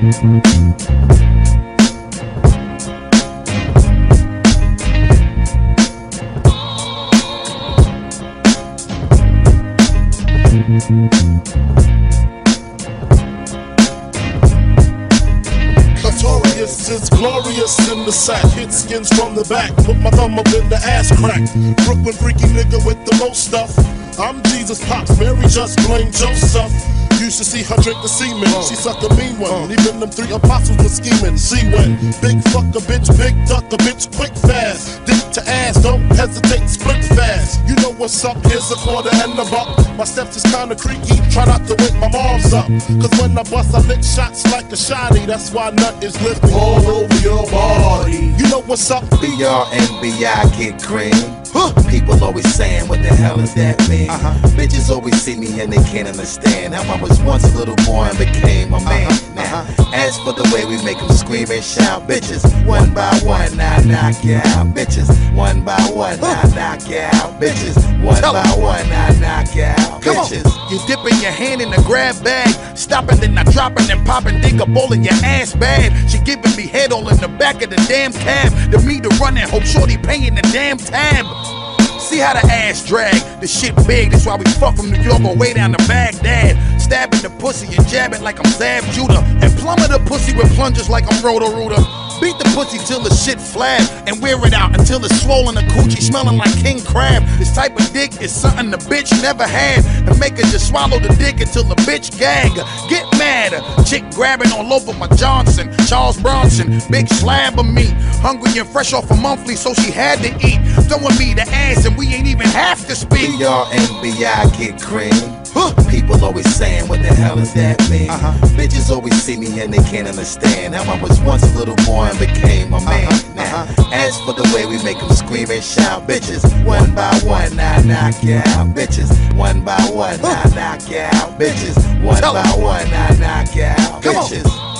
Is glorious in the sack. Hit skins from the back. Put my thumb up in the ass crack. Brooklyn freaky nigga with the most stuff. I'm Jesus Pops, Mary just blame Joseph. Used to see her drink the semen. She suck a mean one. Uh. Even them three apostles were scheming. See when big fuck a bitch, big duck a bitch, quick fast. Dick to ass, don't hesitate, split fast. You know what's up? Here's a quarter and a buck. My steps is kinda creaky. Try not to wake my mom's up. Cause when I bust, I lick shots like a shotty. That's why nut is lifting all over your body. You know what's up? B-R-N-B-I get green. People always saying, what the hell is that mean? Uh-huh. Bitches always see me and they can't understand how I was once a little boy and became a uh-huh. man. Now, uh-huh. as for the way we make them scream and shout, bitches, one by one, I knock you out. Bitches, one by one, I knock you out. Bitches, one by one, I knock you out. Come on. Bitches. You dipping your hand in the grab bag, stopping then I dropping then popping, dig a bowl in your ass bad. She giving me head all in the back of the damn cab. The meter running, hope shorty paying the damn tab. See how the ass drag, the shit big, that's why we fuck from New York all the way down to Baghdad. Stabbing the pussy and jabbing like I'm Zab Judah. And plummet the pussy with plungers like I'm Roto Rooter. Beat the pussy till the shit flab and wear it out until it's swollen the coochie smelling like king crab. This type of dick is something the bitch never had. And make her just swallow the dick until the bitch gag. Get mad, chick grabbing all over my Johnson, Charles Bronson, big slab of meat. Hungry and fresh off a monthly, so she had to eat. Throwing me the ass and we ain't have to speak. B-R-N-B-I get cream. People always saying, what the hell is that mean? Uh-huh. Bitches always see me and they can't understand how I was once a little boy and became a uh-huh, man. Now, uh-huh. as for the way we make them scream and shout, bitches, one by one, I knock you out. Bitches, one by one, I knock you out. Bitches, one by one, I knock you out. Come on. Bitches.